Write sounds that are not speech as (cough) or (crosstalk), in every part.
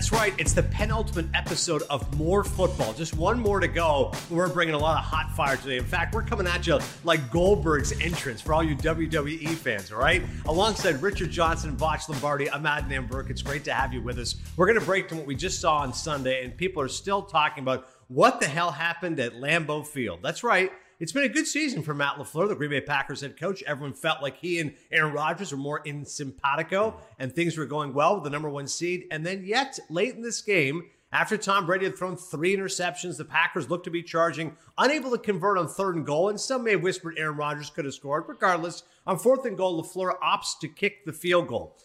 That's right. It's the penultimate episode of More Football. Just one more to go. We're bringing a lot of hot fire today. In fact, we're coming at you like Goldberg's entrance for all you WWE fans, all right? Alongside Richard Johnson Voch Lombardi, I'm Adnan Virk. It's great to have you with us. We're going to break to what we just saw on Sunday, and people are still talking about what the hell happened at Lambeau Field. That's right. It's been a good season for Matt LaFleur, the Green Bay Packers head coach. Everyone felt like he and Aaron Rodgers were more in simpatico and things were going well with the number one seed. And then, yet, late in this game, after Tom Brady had thrown three interceptions, the Packers looked to be charging, unable to convert on third and goal. And some may have whispered Aaron Rodgers could have scored. Regardless, on fourth and goal, LaFleur opts to kick the field goal.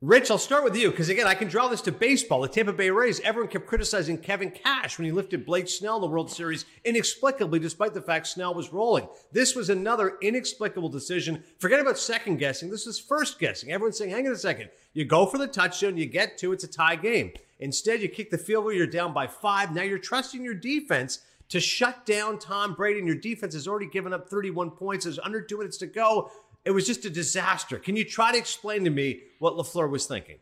Rich, I'll start with you because again, I can draw this to baseball. The Tampa Bay Rays, everyone kept criticizing Kevin Cash when he lifted Blake Snell in the World Series inexplicably, despite the fact Snell was rolling. This was another inexplicable decision. Forget about second guessing. This was first guessing. Everyone's saying, hang on a second. You go for the touchdown, you get two, it's a tie game. Instead, you kick the field goal, you're down by five. Now you're trusting your defense to shut down Tom Brady, and your defense has already given up 31 points. There's under two minutes to go. It was just a disaster. Can you try to explain to me what LaFleur was thinking?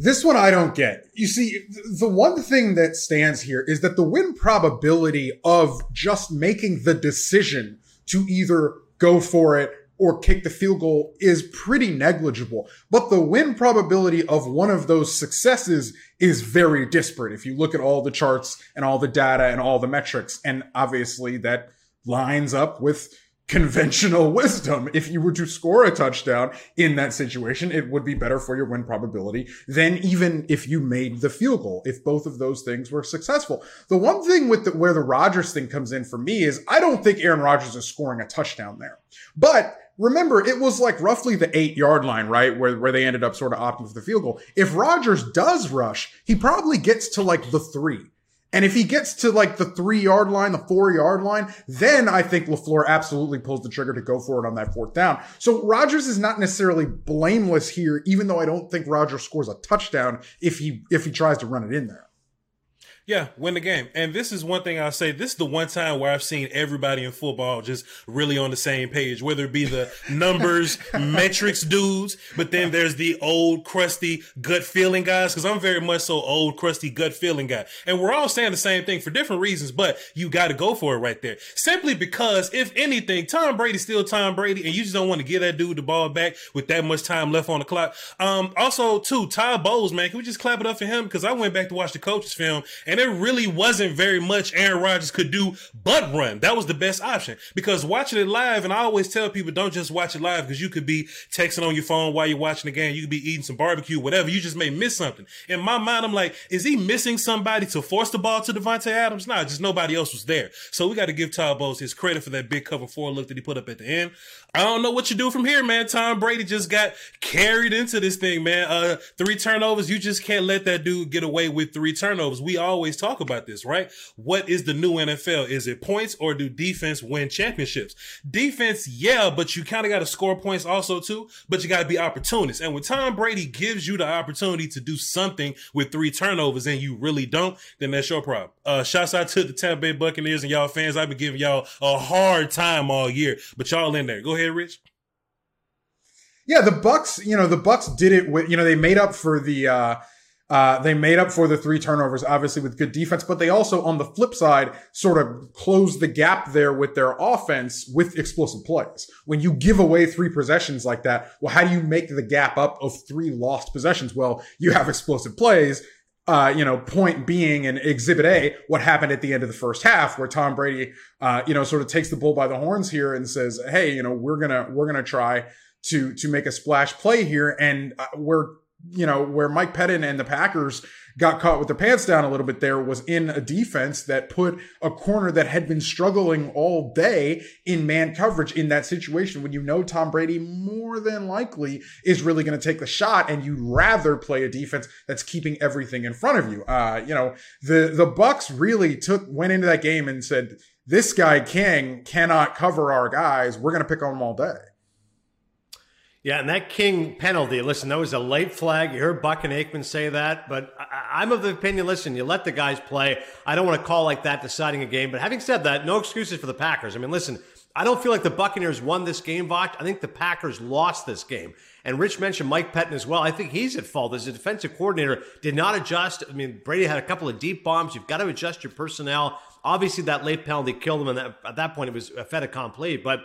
This one I don't get. You see, the one thing that stands here is that the win probability of just making the decision to either go for it or kick the field goal is pretty negligible. But the win probability of one of those successes is very disparate. If you look at all the charts and all the data and all the metrics, and obviously that lines up with conventional (laughs) wisdom. If you were to score a touchdown in that situation, it would be better for your win probability than even if you made the field goal, if both of those things were successful. The one thing with the, where the Rodgers thing comes in for me is I don't think Aaron Rodgers is scoring a touchdown there. But remember, it was like roughly the eight yard line, right? Where, where they ended up sort of opting for the field goal. If Rodgers does rush, he probably gets to like the three. And if he gets to like the three yard line, the four yard line, then I think LaFleur absolutely pulls the trigger to go for it on that fourth down. So Rodgers is not necessarily blameless here, even though I don't think Rodgers scores a touchdown if he if he tries to run it in there. Yeah, win the game. And this is one thing I'll say. This is the one time where I've seen everybody in football just really on the same page, whether it be the (laughs) numbers, metrics dudes, but then there's the old, crusty gut feeling guys, because I'm very much so old, crusty gut feeling guy. And we're all saying the same thing for different reasons, but you got to go for it right there. Simply because, if anything, Tom Brady's still Tom Brady, and you just don't want to give that dude the ball back with that much time left on the clock. Um, also, too, Todd Bowles, man, can we just clap it up for him? Because I went back to watch the coach's film, and and there really wasn't very much Aaron Rodgers could do but run. That was the best option because watching it live, and I always tell people don't just watch it live because you could be texting on your phone while you're watching the game. You could be eating some barbecue, whatever. You just may miss something. In my mind, I'm like, is he missing somebody to force the ball to Davante Adams? Nah, just nobody else was there. So we got to give Todd Bowles his credit for that big cover four look that he put up at the end. I don't know what you do from here, man. Tom Brady just got carried into this thing, man. Uh, three turnovers. You just can't let that dude get away with three turnovers. We always talk about this, right? What is the new NFL? Is it points or do defense win championships? Defense, yeah, but you kind of got to score points also too, but you got to be opportunists. And when Tom Brady gives you the opportunity to do something with three turnovers and you really don't, then that's your problem. Uh, shouts out to the Tampa Bay Buccaneers and y'all fans. I've been giving y'all a hard time all year, but y'all in there. Go ahead, Rich. Yeah, the Bucks. You know, the Bucks did it with. You know, they made up for the. uh uh, they made up for the three turnovers, obviously with good defense, but they also, on the flip side, sort of closed the gap there with their offense with explosive plays. When you give away three possessions like that, well, how do you make the gap up of three lost possessions? Well, you have explosive plays. Uh, you know, point being in Exhibit A, what happened at the end of the first half, where Tom Brady, uh, you know, sort of takes the bull by the horns here and says, "Hey, you know, we're gonna we're gonna try to to make a splash play here, and uh, we're you know, where Mike Pettine and the Packers got caught with their pants down a little bit there was in a defense that put a corner that had been struggling all day in man coverage in that situation when you know Tom Brady more than likely is really going to take the shot and you'd rather play a defense that's keeping everything in front of you. Uh, you know, the the Bucks really took went into that game and said this guy King cannot cover our guys. We're going to pick on him all day. Yeah, and that King penalty, listen, that was a late flag. You heard Buck and Aikman say that, but I, am of the opinion, listen, you let the guys play. I don't want to call like that deciding a game, but having said that, no excuses for the Packers. I mean, listen, I don't feel like the Buccaneers won this game, Voch. I think the Packers lost this game. And Rich mentioned Mike Pettine as well. I think he's at fault as a defensive coordinator. Did not adjust. I mean, Brady had a couple of deep bombs. You've got to adjust your personnel. Obviously, that late penalty killed him, and that, at that point, it was a fait accompli. But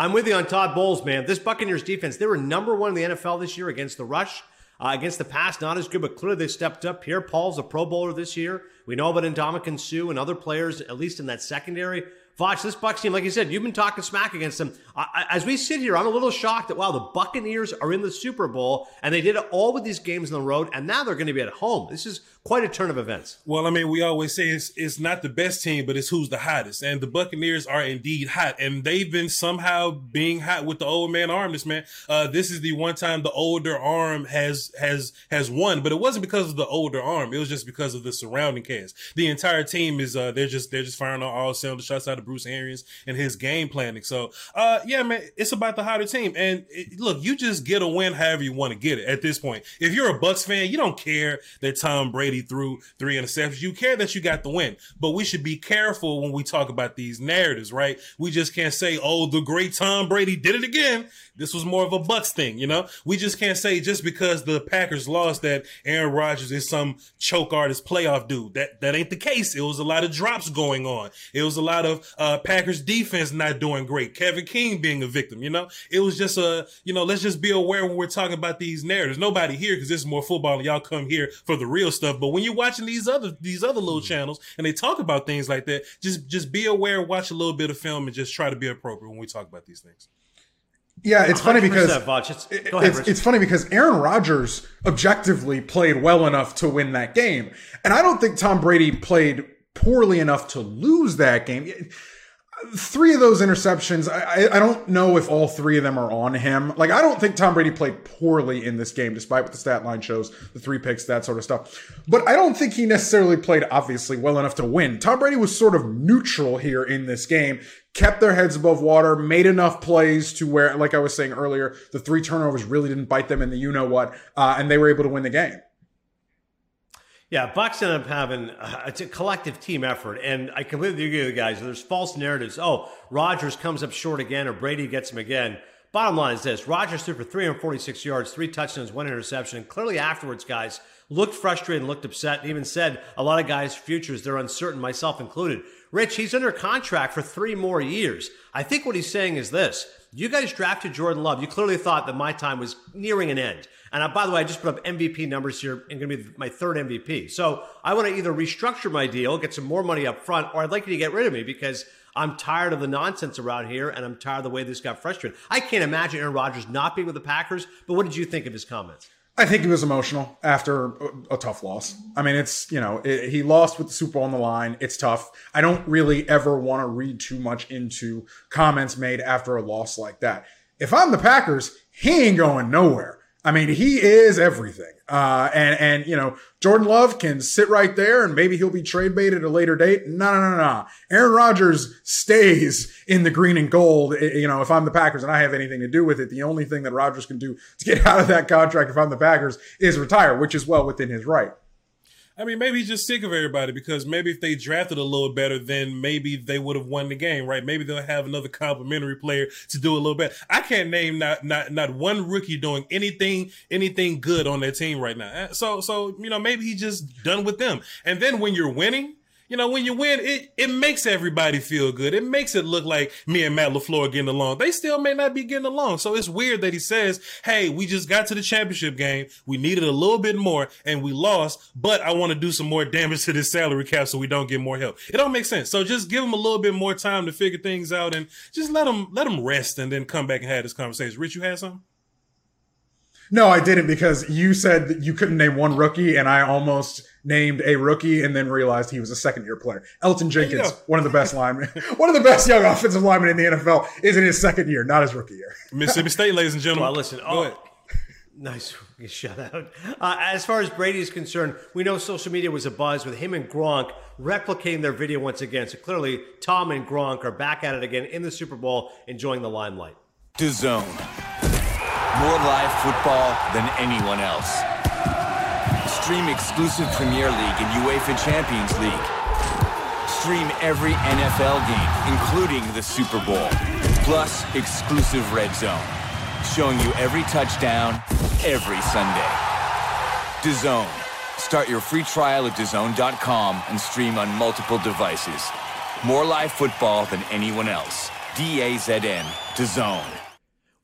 I'm with you on Todd Bowles, man. This Buccaneers defense, they were number one in the NFL this year against the rush. Uh, against the pass, not as good, but clearly they stepped up. here. Paul's a Pro Bowler this year. We know about Ndamukong Suh and other players, at least in that secondary. Voch, this Bucks team, like you said, you've been talking smack against them. I, as we sit here, I'm a little shocked that wow, the Buccaneers are in the Super Bowl and they did it all with these games on the road, and now they're going to be at home. This is quite a turn of events. Well, I mean, we always say it's, it's not the best team, but it's who's the hottest, and the Buccaneers are indeed hot, and they've been somehow being hot with the old man arm. This man, uh, this is the one time the older arm has has has won, but it wasn't because of the older arm. It was just because of the surrounding cast. The entire team is uh, they're just they're just firing on all cylinder shots out of Bruce Arians and his game planning. So, uh, yeah, man, it's about the hotter team. And it, look, you just get a win however you want to get it at this point. If you're a Bucks fan, you don't care that Tom Brady threw three interceptions. You care that you got the win. But we should be careful when we talk about these narratives, right? We just can't say, "Oh, the great Tom Brady did it again." This was more of a Bucks thing, you know. We just can't say just because the Packers lost that Aaron Rodgers is some choke artist playoff dude. That that ain't the case. It was a lot of drops going on. It was a lot of uh, Packers defense not doing great. Kevin King being a victim, you know. It was just a, you know, let's just be aware when we're talking about these narratives. Nobody here because this is more football and y'all come here for the real stuff. But when you're watching these other these other little mm-hmm. channels and they talk about things like that, just just be aware, watch a little bit of film, and just try to be appropriate when we talk about these things. Yeah, it's funny because it's, ahead, it's, it's, funny because Aaron Rodgers objectively played well enough to win that game, and I don't think Tom Brady played poorly enough to lose that game three of those interceptions, I, I don't know if all three of them are on him. Like, I don't think Tom Brady played poorly in this game, despite what the stat line shows, the three picks, that sort of stuff. But I don't think he necessarily played, obviously, well enough to win. Tom Brady was sort of neutral here in this game, kept their heads above water, made enough plays to where, like I was saying earlier, the three turnovers really didn't bite them in the you know what, uh, and they were able to win the game. Yeah, Bucks end up having uh, it's a collective team effort, and I completely agree with you guys. There's false narratives. Oh, Rodgers comes up short again, or Brady gets him again. Bottom line is this: Rodgers threw for 346 yards, three touchdowns, one interception, and clearly afterwards, guys looked frustrated and looked upset, and even said a lot of guys' futures they're uncertain, myself included. Rich, he's under contract for three more years. I think what he's saying is this: you guys drafted Jordan Love. You clearly thought that my time was nearing an end. And I, by the way, I just put up MVP numbers here and going to be my third MVP. So I want to either restructure my deal, get some more money up front, or I'd like you to get rid of me because I'm tired of the nonsense around here and I'm tired of the way this got frustrated. I can't imagine Aaron Rodgers not being with the Packers, but what did you think of his comments? I think he was emotional after a, tough loss. I mean, it's, you know, it, he lost with the Super Bowl on the line. It's tough. I don't really ever want to read too much into comments made after a loss like that. If I'm the Packers, he ain't going nowhere. I mean, he is everything. Uh, and, and, you know, Jordan Love can sit right there and maybe he'll be trade bait at a later date. No, no, no, no. Aaron Rodgers stays in the green and gold. You know, if I'm the Packers and I have anything to do with it, the only thing that Rodgers can do to get (laughs) out of that contract if I'm the Packers is retire, which is well within his right. I mean, maybe he's just sick of everybody because maybe if they drafted a little better, then maybe they would have won the game, right? Maybe they'll have another complimentary player to do a little better. I can't name not not not one rookie doing anything anything good on their team right now. Uh, so so you know maybe he's just done with them. And then when you're winning, you know, when you win, it, it makes everybody feel good. It makes it look like me and Matt LaFleur getting along. They still may not be getting along. So it's weird that he says, Hey, we just got to the championship game. We needed a little bit more and we lost, but I want to do some more (laughs) damage to this salary cap so we don't get more help. It don't make sense. So just give him a little bit more time to figure things out and just let him, let him rest and then come back and have this conversation. Rich, you had something? No, I didn't because you said that you couldn't name one rookie, and I almost named a rookie and then realized he was a second year player. Elgton Jenkins, one of the best (laughs) linemen, one of the best young offensive linemen in the NFL, is in his second year, not his rookie year. (laughs) Mississippi State, ladies and gentlemen. Well, listen, oh, (laughs) nice shout out. Uh, as far as Brady is concerned, we know social media was a buzz with him and Gronk replicating their video once again. So clearly, Tom and Gronk are back at it again in the Super Bowl, enjoying the limelight. To zone. more live football than anyone else. Stream exclusive Premier League and UEFA Champions League. Stream every NFL game, including the Super Bowl. Plus, exclusive Red Zone, showing you every touchdown, every Sunday. DAZN. Start your free trial at DAZN.com and stream on multiple devices. More live football than anyone else. D-A-Z-N. DAZN.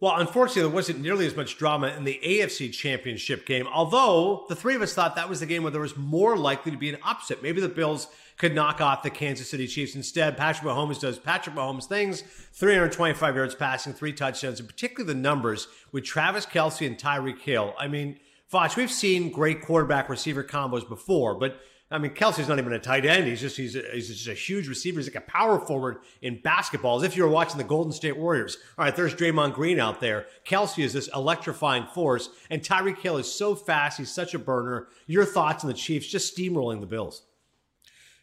Well, unfortunately, there wasn't nearly as much drama in the AFC Championship game, although the three of us thought that was the game where there was more likely to be an upset. Maybe the Bills could knock off the Kansas City Chiefs. Instead, Patrick Mahomes does Patrick Mahomes things 325 yards passing, three touchdowns, and particularly the numbers with Travis Kelce and Tyreek Hill. I mean, Voch, we've seen great quarterback receiver combos before, but I mean, Kelce's not even a tight end. He's just he's, a, he's just a huge receiver. He's like a power forward in basketball, as if you were watching the Golden State Warriors. All right, there's Draymond Green out there. Kelce is this electrifying force, and Tyreek Hill is so fast. He's such a burner. Your thoughts on the Chiefs just steamrolling the Bills?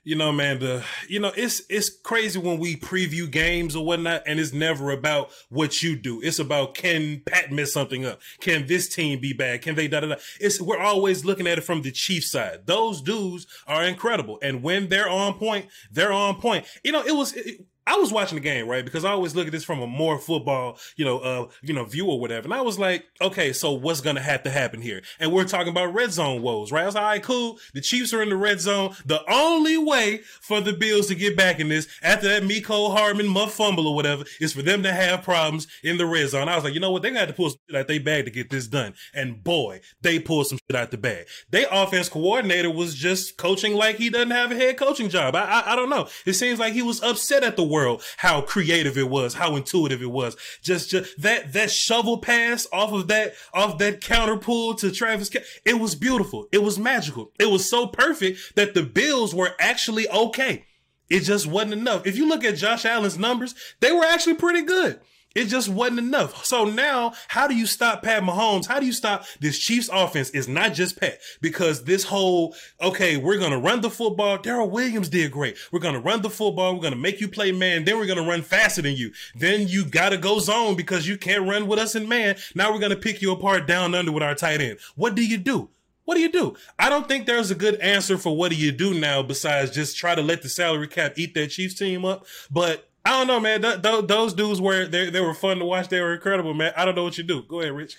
You know, man, the you know, it's it's crazy when we preview games or whatnot, and it's never about what you do. It's about can Pat mess something up? Can this team be bad? Can they da da da? It's we're always looking at it from the chief side. Those dudes are incredible, and when they're on point, they're on point. You know, it was it, I was watching the game, right? Because I always look at this from a more football, you know, uh, you know, view or whatever. And I was like, okay, so what's gonna have to happen here? And we're talking about red zone woes, right? I was like, all right, cool. The Chiefs are in the red zone. The only way for the Bills to get back in this after that Mecole Hardman muff fumble or whatever is for them to have problems in the red zone. I was like, you know what? They got to have to pull some shit out their bag to get this done. And boy, they pulled some shit out the bag. Their offense coordinator was just coaching like he doesn't have a head coaching job. I, I, I don't know. It seems like he was upset at the world, how creative it was, how intuitive it was. Just, just that, that shovel pass off of that, off that counter pull to Travis. It was beautiful. It was magical. It was so perfect that the Bills were actually okay. It just wasn't enough. If you look at Josh Allen's numbers, they were actually pretty good. It just wasn't enough. So now, how do you stop Pat Mahomes? How do you stop this Chiefs offense? It's not just Pat because this whole, okay, we're going to run the football. Darrel Williams did great. We're going to run the football. We're going to make you play man. Then we're going to run faster than you. Then you got to go zone because you can't run with us in man. Now we're going to pick you apart down under with our tight end. What do you do? What do you do? I don't think there's a good answer for what do you do now besides just try to let the salary cap eat that Chiefs team up. But I don't know, man. Th- th- those dudes were they they were fun to watch. They were incredible, man. I don't know what you do. Go ahead, Rich.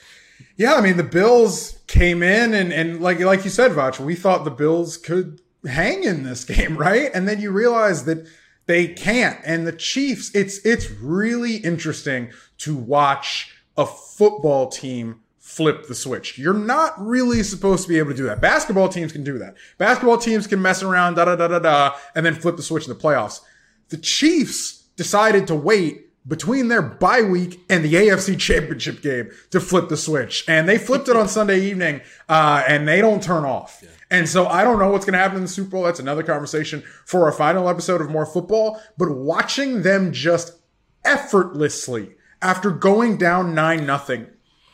Yeah, I mean the Bills came in and and like like you said, Voch, we thought the Bills could hang in this (laughs) game, right? And then you realize that they can't. And the Chiefs, it's it's really interesting to watch a football team flip the switch. You're not really supposed to be able to do that. Basketball teams can do that. Basketball teams can mess around, da da da da da, and then flip the switch in the playoffs. The Chiefs decided to wait between their bye week and the AFC Championship game to flip the switch. And they flipped it on (laughs) Sunday evening, uh, and they don't turn off. Yeah. And so I don't know what's going to happen in the Super Bowl. That's another conversation for our final episode of More Football. But watching them just effortlessly, after going down 9 nothing,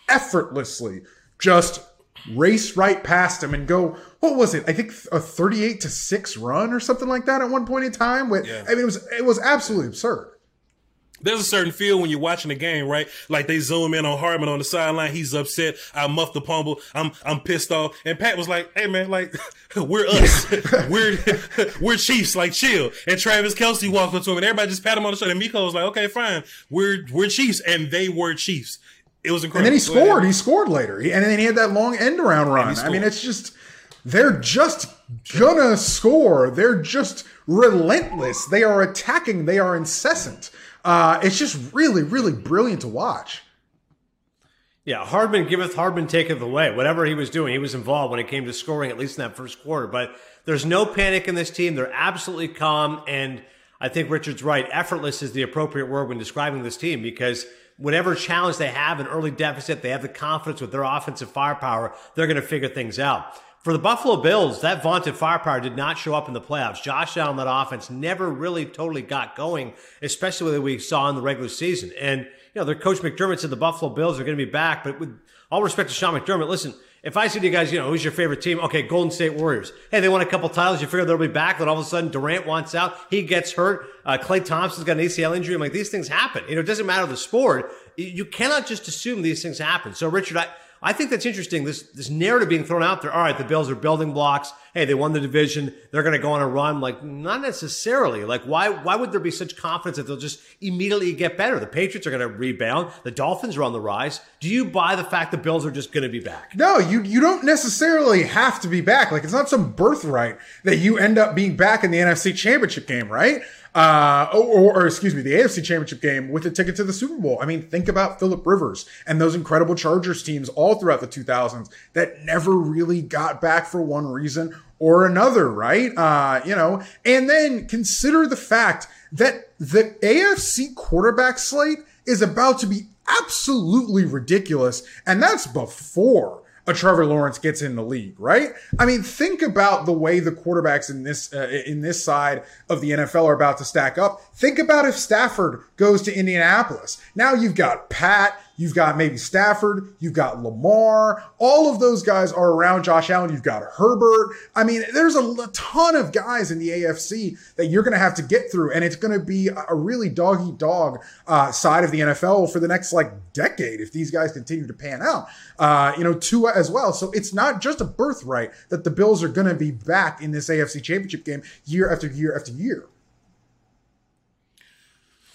effortlessly just race right past him and go, what was it? I think a 38 to 6 run or something like that at one point in time. With, yeah. I mean, it was, it was absolutely absurd. There's a certain feel when you're watching the game, right? Like they zoom in on Hardman on the sideline. He's upset. I muffed the pummel. I'm, I'm pissed off. And Pat was like, Hey man, like (laughs) we're us. (laughs) we're, (laughs) we're Chiefs. Like chill. And Travis Kelce walked up to him and everybody just pat him on the shoulder. And Mecole was like, okay, fine. We're, we're Chiefs. And they were Chiefs. It was incredible. And then he scored. He scored later. And then he had that long end around run. I mean, it's just, they're just gonna score. They're just relentless. They are attacking. They are incessant. Uh, it's just really, really brilliant to watch. Yeah, Hardman giveth, Hardman taketh away. Whatever he was doing, he was involved when it came to scoring, at least in that first quarter. But there's no panic in this team. They're absolutely calm. And I think Richard's right. Effortless is the appropriate word when describing this team because – whatever challenge they have, an early deficit, they have the confidence with their offensive firepower, they're going to figure things out. For the Buffalo Bills, that vaunted firepower did not show up in the playoffs. Josh Allen, that offense, never really totally got going, especially what we saw in the regular season. And, you know, their coach McDermott said the Buffalo Bills are going to be back, but with all respect to Sean McDermott, listen, if I said to you guys, you know, who's your favorite team? Okay, Golden State Warriors. Hey, they won a couple titles. You figure they'll be back. Then all of a sudden, Durant wants out. He gets hurt. Uh, Klay Thompson's got an ACL injury. I'm like, these things happen. You know, it doesn't matter the sport. You cannot just assume these things happen. So, Richard, I, I think that's interesting. This this narrative being thrown out there. All right, the Bills are building blocks. Hey, they won the division. They're going to go on a run. Like not necessarily. Like why why would there be such confidence that they'll just immediately get better? The Patriots are going to rebound. The Dolphins are on the rise. Do you buy the fact the Bills are just going to be back? No, you you don't necessarily have to be back. Like it's not some birthright that you end up being back in the NFC Championship game, right? Uh, or, or, excuse me, the AFC Championship game with a ticket to the Super Bowl. I mean, think about Philip Rivers and those incredible Chargers teams all throughout the 2000s that never really got back for one reason or another, right? Uh, you know, and then consider the fact that the AFC quarterback slate is about to be absolutely ridiculous, and that's before a Trevor Lawrence gets in the league, right? I mean, think about the way the quarterbacks in this uh, in this side of the NFL are about to stack up. Think about if Stafford goes to Indianapolis. Now you've got Pat, You've got maybe Stafford. You've got Lamar. All of those guys are around Josh Allen. You've got Herbert. I mean, there's a, ton of guys in the AFC that you're going to have to get through, and it's going to be a really dog eat dog uh, side of the NFL for the next like decade if these guys continue to pan out. Uh, you know, Tua as well. So it's not just a birthright that the Bills are going to be back in this AFC Championship game year after year after year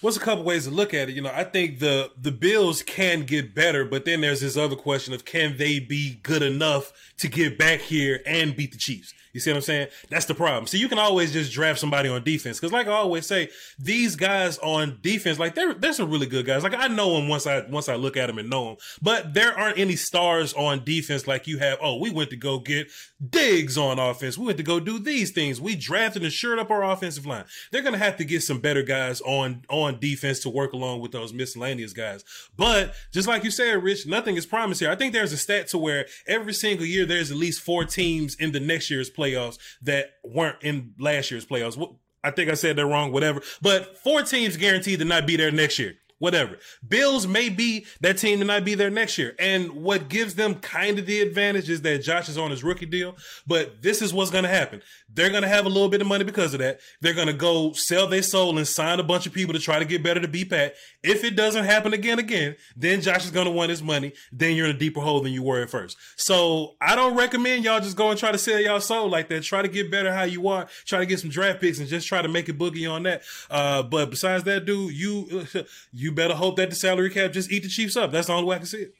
what's a couple ways to look at it? You know, I think the the Bills can get better, but then there's this other question of can they be good enough to get back here and beat the Chiefs? You see what I'm saying? That's the problem. So you can always just draft somebody on defense. Cause like I always say, these guys on defense, like they're, they're some really good guys. Like I know them once I, once I look at them and know them, but there aren't any stars on defense like you have. Oh, we went to go get Diggs on offense. We went to go do these things. We drafted and shored up our offensive line. They're to have to get some better guys on, on defense to work along with those miscellaneous guys. But just like you said, Rich, nothing is promised here. I think there's a stat to where every single year there's at least four teams in the next year's playoffs that weren't in last year's playoffs. I think I said that wrong, whatever. But four teams guaranteed to not be there next year whatever. Bills may be that team to not be there next year. And what gives them kind of the advantage is that Josh is on his rookie deal. But this is what's going to happen. They're to have a little bit of money because of that. They're to go sell their soul and sign a bunch of people to try to get better to be Pat. If it doesn't happen again, again, then Josh is to want his money. Then you're in a deeper hole than you were at first. So I don't recommend y'all just go and try to sell y'all soul like that. Try to get better how you are. Try to get some draft picks and just try to make a boogie on that. Uh, but besides that, dude, you, (laughs) you better hope that the salary cap just eat the Chiefs up. That's the only way I can see it.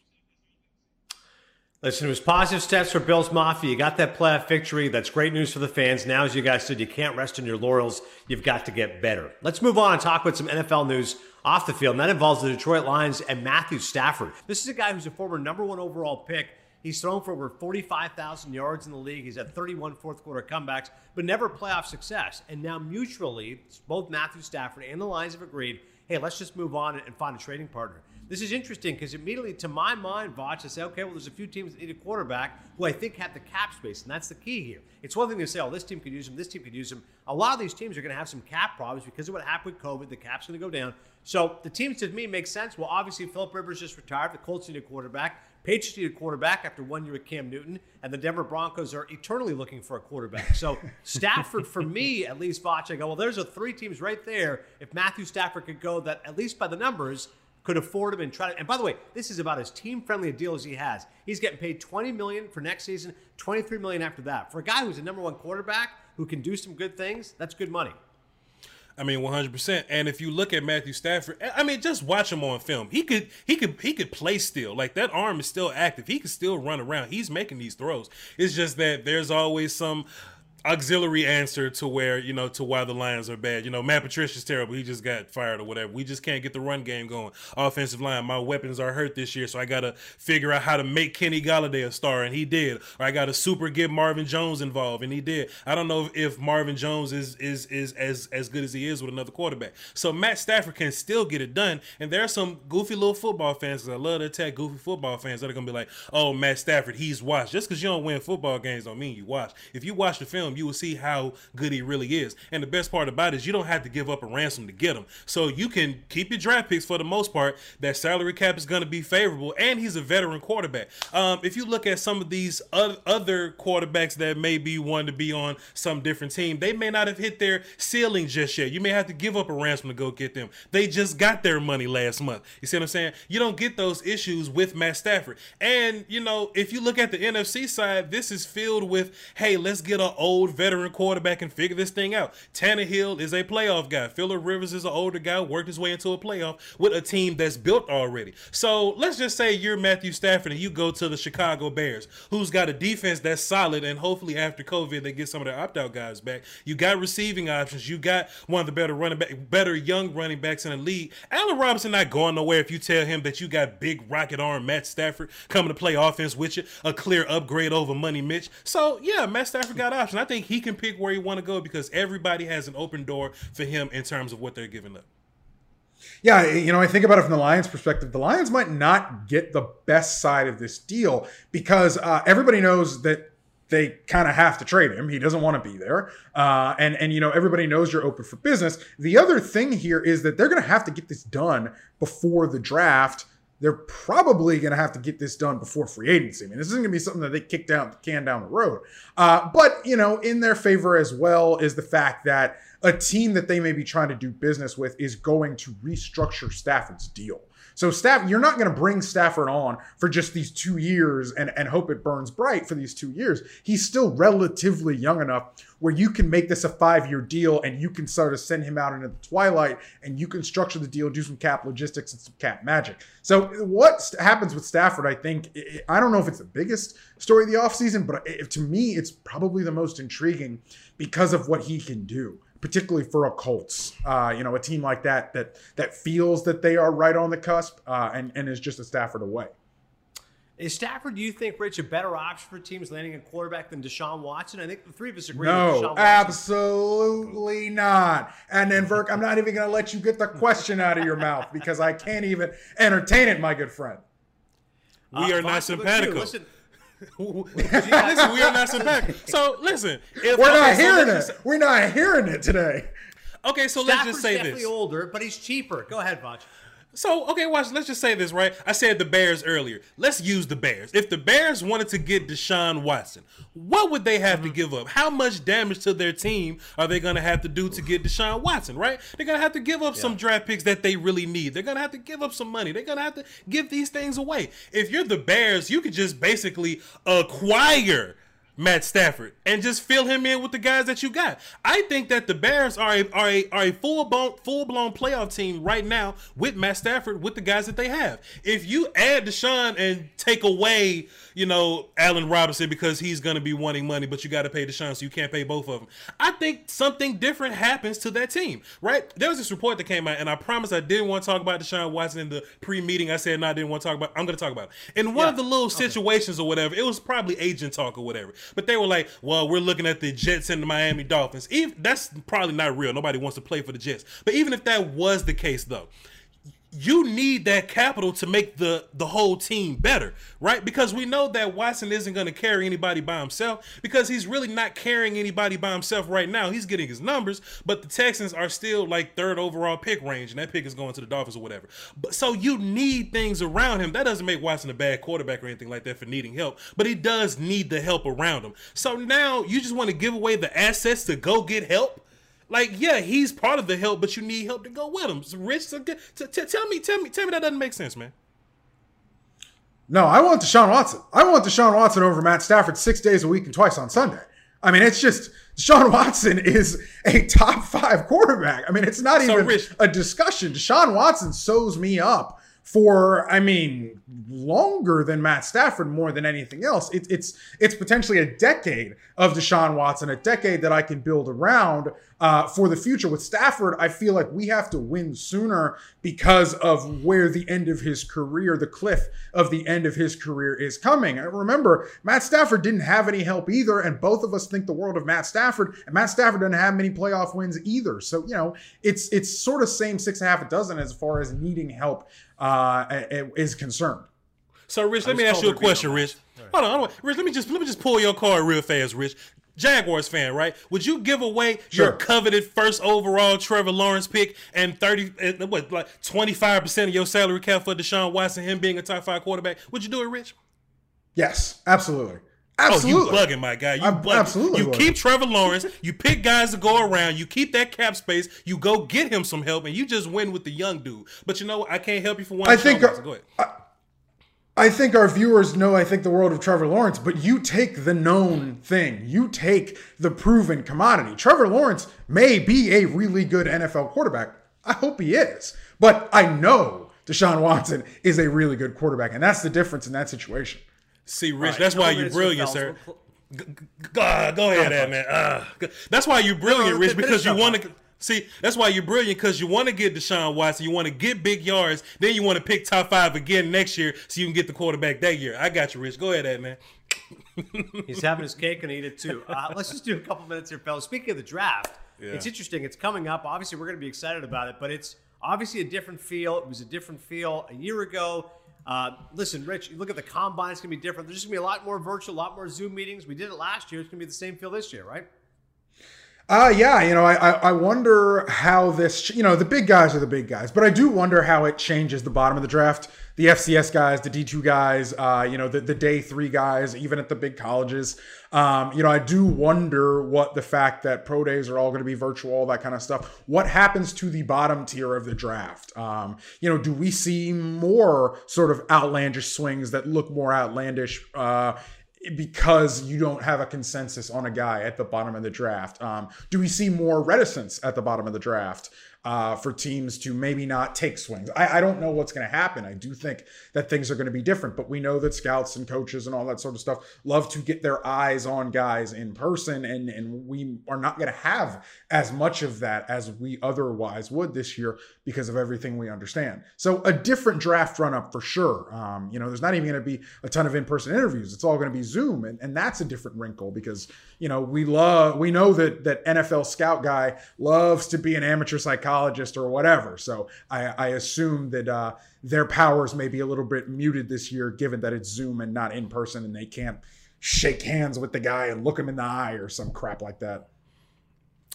Listen, it was positive steps for Bills Mafia. You got that playoff victory. That's great news for the fans. Now, as you guys said, you can't rest on your laurels. You've got to get better. Let's move on and talk about some NFL news off the field. And that involves the Detroit Lions and Matthew Stafford. This is a guy who's a former number one overall pick. He's thrown for over 45,000 yards in the league. He's had 31 fourth quarter comebacks, but never playoff success. And now, mutually, both Matthew Stafford and the Lions have agreed hey, let's just move on and find a trading partner. This is interesting because immediately, to my mind, Voch, I say, okay, well, there's a few teams that need a quarterback who I think have the cap space, and that's the key here. It's one thing to say, oh, this team could use him, this team could use him. A lot of these teams are going to have some cap problems because of what happened with COVID. The cap's going to go down. So the teams to me make sense. Well, obviously, Philip Rivers just retired. The Colts need a quarterback. Patriots need a quarterback after one year with Cam Newton, and the Denver Broncos are eternally looking for a quarterback. So (laughs) Stafford, for me at least, Voch, I go, well, there's a three teams right there. If Matthew Stafford could go, that at least by the numbers could afford him and try to. And by the way, this is about as team friendly a deal as he has. He's getting paid 20 million for next season, 23 million after that. For a guy who's a number one quarterback who can do some good things, that's good money. I mean, one hundred percent. And if you look at Matthew Stafford, I mean, just watch him on film. He could, he could, he could play still. Like that arm is still active. He could still run around. He's making these throws. It's just that there's always some auxiliary answer to where you know to why the Lions are bad. You know, Matt Patricia's terrible. He just got fired or whatever. We just can't get the run game going. Offensive line, my weapons are hurt this year, so I got to figure out how to make Kenny Golladay a star, and he did. Or I got to super get Marvin Jones involved, and he did. I don't know if Marvin Jones is is is as as good as he is with another quarterback. So Matt Stafford can still get it done. And there are some goofy little football fans because I love to attack goofy football fans that are gonna be like, "Oh, Matt Stafford, he's washed." Just because you don't win football games don't mean you watch. If you watch the film him, you will see how good he really is. And the best part about it is you don't have to give up a ransom to get him. So you can keep your draft picks for the most part. That salary cap is going to be favorable, and he's a veteran quarterback. Um, if you look at some of these other quarterbacks that may be to be on some different team, they may not have hit their ceiling just yet. You may have to give up a ransom to go get them. They just got their money last month. You see what I'm saying? You don't get those issues with Matt Stafford. And, you know, if you look at the NFC side, this is filled with, hey, let's get an old veteran quarterback and figure this thing out. Tannehill is a playoff guy. Philip Rivers is an older guy, worked his way into a playoff with a team that's built already. So let's just say you're Matthew Stafford and you go to the Chicago Bears, who's got a defense that's solid, and hopefully after COVID they get some of their opt-out guys back. You got receiving options. You got one of the better running back, better young running backs in the league. Allen Robinson not going nowhere if you tell him that you got big rocket arm Matt Stafford coming to play offense with you, a clear upgrade over Money Mitch. So yeah, Matt Stafford got options. I think he can pick where he want to go because everybody has an open door for him in terms of what they're giving up. Yeah, you know, I think about it from the Lions' perspective. The Lions might not get the best side of this deal because uh, everybody knows that they kind of have to trade him. He doesn't want to be there, uh, and and you know everybody knows you're open for business. The other thing here is that they're going to have to get this done before the draft they're probably going to have to get this done before free agency. I mean, this isn't going to be something that they kick down the can down the road. Uh, but you know, in their favor as well is the fact that a team that they may be trying to do business with is going to restructure Stafford's deal. So Staff, you're not going to bring Stafford on for just these two years and, and hope it burns bright for these two years. He's still relatively young enough where you can make this a five year deal and you can sort of send him out into the twilight and you can structure the deal, do some cap logistics and some cap magic. So what happens with Stafford, I think, I don't know if it's the biggest story of the offseason, but to me, it's probably the most intriguing because of what he can do particularly for a Colts, uh, you know, a team like that that that feels that they are right on the cusp uh, and and is just a Stafford away. Is Stafford, do you think, Rich, a better option for teams landing a quarterback than Deshaun Watson? I think the three of us agree. No, absolutely not. And then, Virk, I'm not even going to let you get the question out of your mouth because I can't even entertain it, my good friend. We uh, are not simpatico. Listen, listen, we are not simpatico. So listen, if, we're not hearing so it. We're not hearing it today. Okay, so Stafford's let's just say definitely older, but he's cheaper. Go ahead, Voch. So, okay, watch. Let's just say this, right? I said the Bears earlier. Let's use the Bears. If the Bears wanted to get Deshaun Watson, what would they have mm-hmm. to give up? How much damage to their team are they going to have to do to get Deshaun Watson, right? They're going to have to give up yeah. some draft picks that they really need. They're going to have to give up some money. They're going to have to give these things away. If you're the Bears, you could just basically acquire Matt Stafford and just fill him in with the guys that you got. I think that the Bears are a are a, are a full blown full blown playoff team right now with Matt Stafford with the guys that they have. If you add Deshaun and take away, you know, Allen Robinson because he's going to be wanting money, but you got to pay Deshaun, so you can't pay both of them. I think something different happens to that team, right? There was this report that came out, and I promise I didn't want to talk about Deshaun Watson in the pre meeting. I said no, I didn't want to talk about. I'm going to talk about it. In one yeah. of the little situations okay. or whatever, it was probably agent talk or whatever. But they were like, well, we're looking at the Jets and the Miami Dolphins. Even, that's probably not real. Nobody wants to play for the Jets. But even if that was the case, though, you need that capital to make the the whole team better, right? Because we know that Watson isn't going to carry anybody by himself because he's really not carrying anybody by himself right now. He's getting his numbers, but the Texans are still like third overall pick range, and that pick is going to the Dolphins or whatever. But so you need things around him. That doesn't make Watson a bad quarterback or anything like that for needing help, but he does need the help around him. So now you just want to give away the assets to go get help like, yeah, he's part of the help, but you need help to go with him. So Rich, so t- t- tell me, tell me, tell me that doesn't make sense, man. No, I want Deshaun Watson. I want Deshaun Watson over Matt Stafford six days a week and twice on Sunday. I mean, it's just Deshaun Watson (laughs) is a top five quarterback. I mean, it's not so even Rich, a discussion. Deshaun Watson sews me up for, I mean, longer than Matt Stafford more than anything else. It, it's it's potentially a decade of Deshaun Watson, a decade that I can build around uh, for the future. With Stafford, I feel like we have to win sooner because of where the end of his career, the cliff of the end of his career is coming. And remember, Matt Stafford didn't have any help either, and both of us think the world of Matt Stafford, and Matt Stafford doesn't have many playoff wins either. So you know, it's it's sort of same six and a half a dozen as far as needing help uh, is concerned. So, Rich, let me ask you a question, Rich. Hold on, hold on, Rich. Let me just let me just pull your card real fast, Rich. Jaguars fan, right? Would you give away Sure. your coveted first overall Trevor Lawrence pick and thirty, what, like twenty five percent of your salary cap for Deshaun Watson, him being a top five quarterback? Would you do it, Rich? Yes, absolutely. Absolutely. Oh, you bugging, my guy. You I'm bugging. absolutely You bugging. keep Trevor (laughs) Lawrence. You pick guys to go around. You keep that cap space. You go get him some help, and you just win with the young dude. But you know what? I can't help you for one. I think-. Go ahead. I think our viewers know, I think, the world of Trevor Lawrence, but you take the known thing. You take the proven commodity. Trevor Lawrence may be a really good NFL quarterback. I hope he is. But I know Deshaun Watson is a really good quarterback, and that's the difference in that situation. See, Rich, All right, that's why you're brilliant, sir. fellas. We'll- G- g- g- uh, go ahead, Ed, man. Uh, that's why you're brilliant, no, Rich, because you want to. See, that's why you're brilliant because you want to get Deshaun Watson, you want to get big yards, then you want to pick top five again next year so you can get the quarterback that year. I got you, Rich. Go ahead, man. (laughs) He's having his cake and eat it too. Uh, let's just do a couple minutes here, fellas. Speaking of the draft, it's interesting. It's coming up. Obviously, we're going to be excited about it, but it's obviously a different feel. It was a different feel a year ago. Uh, listen, Rich, you look at the combine, it's going to be different. There's just going to be a lot more virtual, a lot more Zoom meetings. We did it last year. It's going to be the same feel this year, right? Uh, yeah, you know, I, I wonder how this, you know, the big guys are the big guys, but I do wonder how it changes the bottom of the draft. The FCS guys, the D2 guys, uh, you know, the, the day three guys, even at the big colleges. Um, you know, I do wonder what the fact that pro days are all going to be virtual, all that kind of stuff. What happens to the bottom tier of the draft? Um, you know, do we see more sort of outlandish swings that look more outlandish? Uh, because you don't have a consensus on a guy at the bottom of the draft. Um, do we see more reticence at the bottom of the draft uh, for teams to maybe not take swings? I, I don't know what's going to happen. I do think that things are going to be different, but we know that scouts and coaches and all that sort of stuff love to get their eyes on guys in person, and and we are not going to have as much of that as we otherwise would this year because of everything we understand. So a different draft run up for sure. Um, you know, there's not even going to be a ton of in-person interviews. It's all going to be Zoom, and, and that's a different wrinkle because you know we love we know that that NFL scout guy loves to be an amateur psychologist or whatever. So I, I assume that uh, their powers may be a little bit muted this year, given that it's Zoom and not in person, and they can't shake hands with the guy and look him in the eye or some crap like that.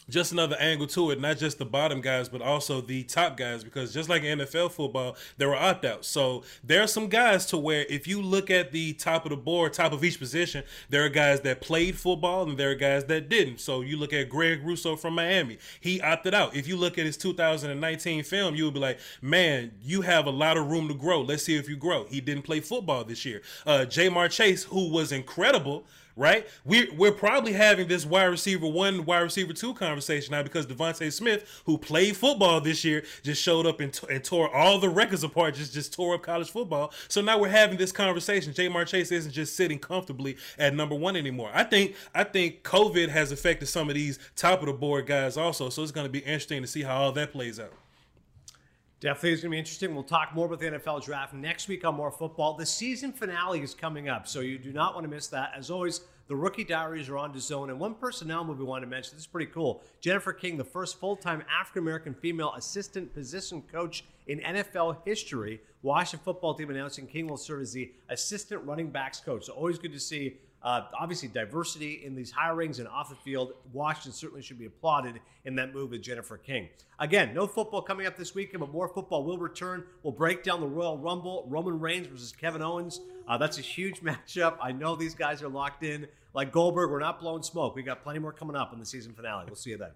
Just another angle to it, not just the bottom guys, but also the top guys, because just like NFL football, there were opt outs. So there are some guys to where if you look at the top of the board, top of each position, there are guys that played football and there are guys that didn't. So you look at Greg Rousseau from Miami, he opted out. If you look at his 2019 film, you would be like, man, you have a lot of room to grow. Let's see if you grow. He didn't play football this year. Uh, Ja'Marr Chase, who was incredible right? We're we're probably having this wide receiver one, wide receiver two conversation now because DeVonta Smith, who played football this year, just showed up and, t- and tore all the records apart, just just tore up college football. So now we're having this conversation. Ja'Marr Chase isn't just sitting comfortably at number one anymore. I think I think COVID has affected some of these top of the board guys also. So it's going to be interesting to see how all that plays out. Definitely is going to be interesting. We'll talk more about the NFL draft next week on More Football. The season finale is coming up, so you do not want to miss that. As always, the Rookie Diaries are on to zone. And one personnel move we want to mention, this is pretty cool. Jennifer King, the first full time African American female assistant position coach in NFL history. Washington football team announcing King will serve as the assistant running backs coach. So always good to see uh, obviously, diversity in these hirings and off the field. Washington certainly should be applauded in that move with Jennifer King. Again, no football coming up this weekend, but more football will return. We'll break down the Royal Rumble, Roman Reigns versus Kevin Owens. Uh, that's a huge (laughs) matchup. I know these guys are locked in. Like Goldberg, we're not blowing smoke. We got plenty more coming up in the season finale. We'll see you then.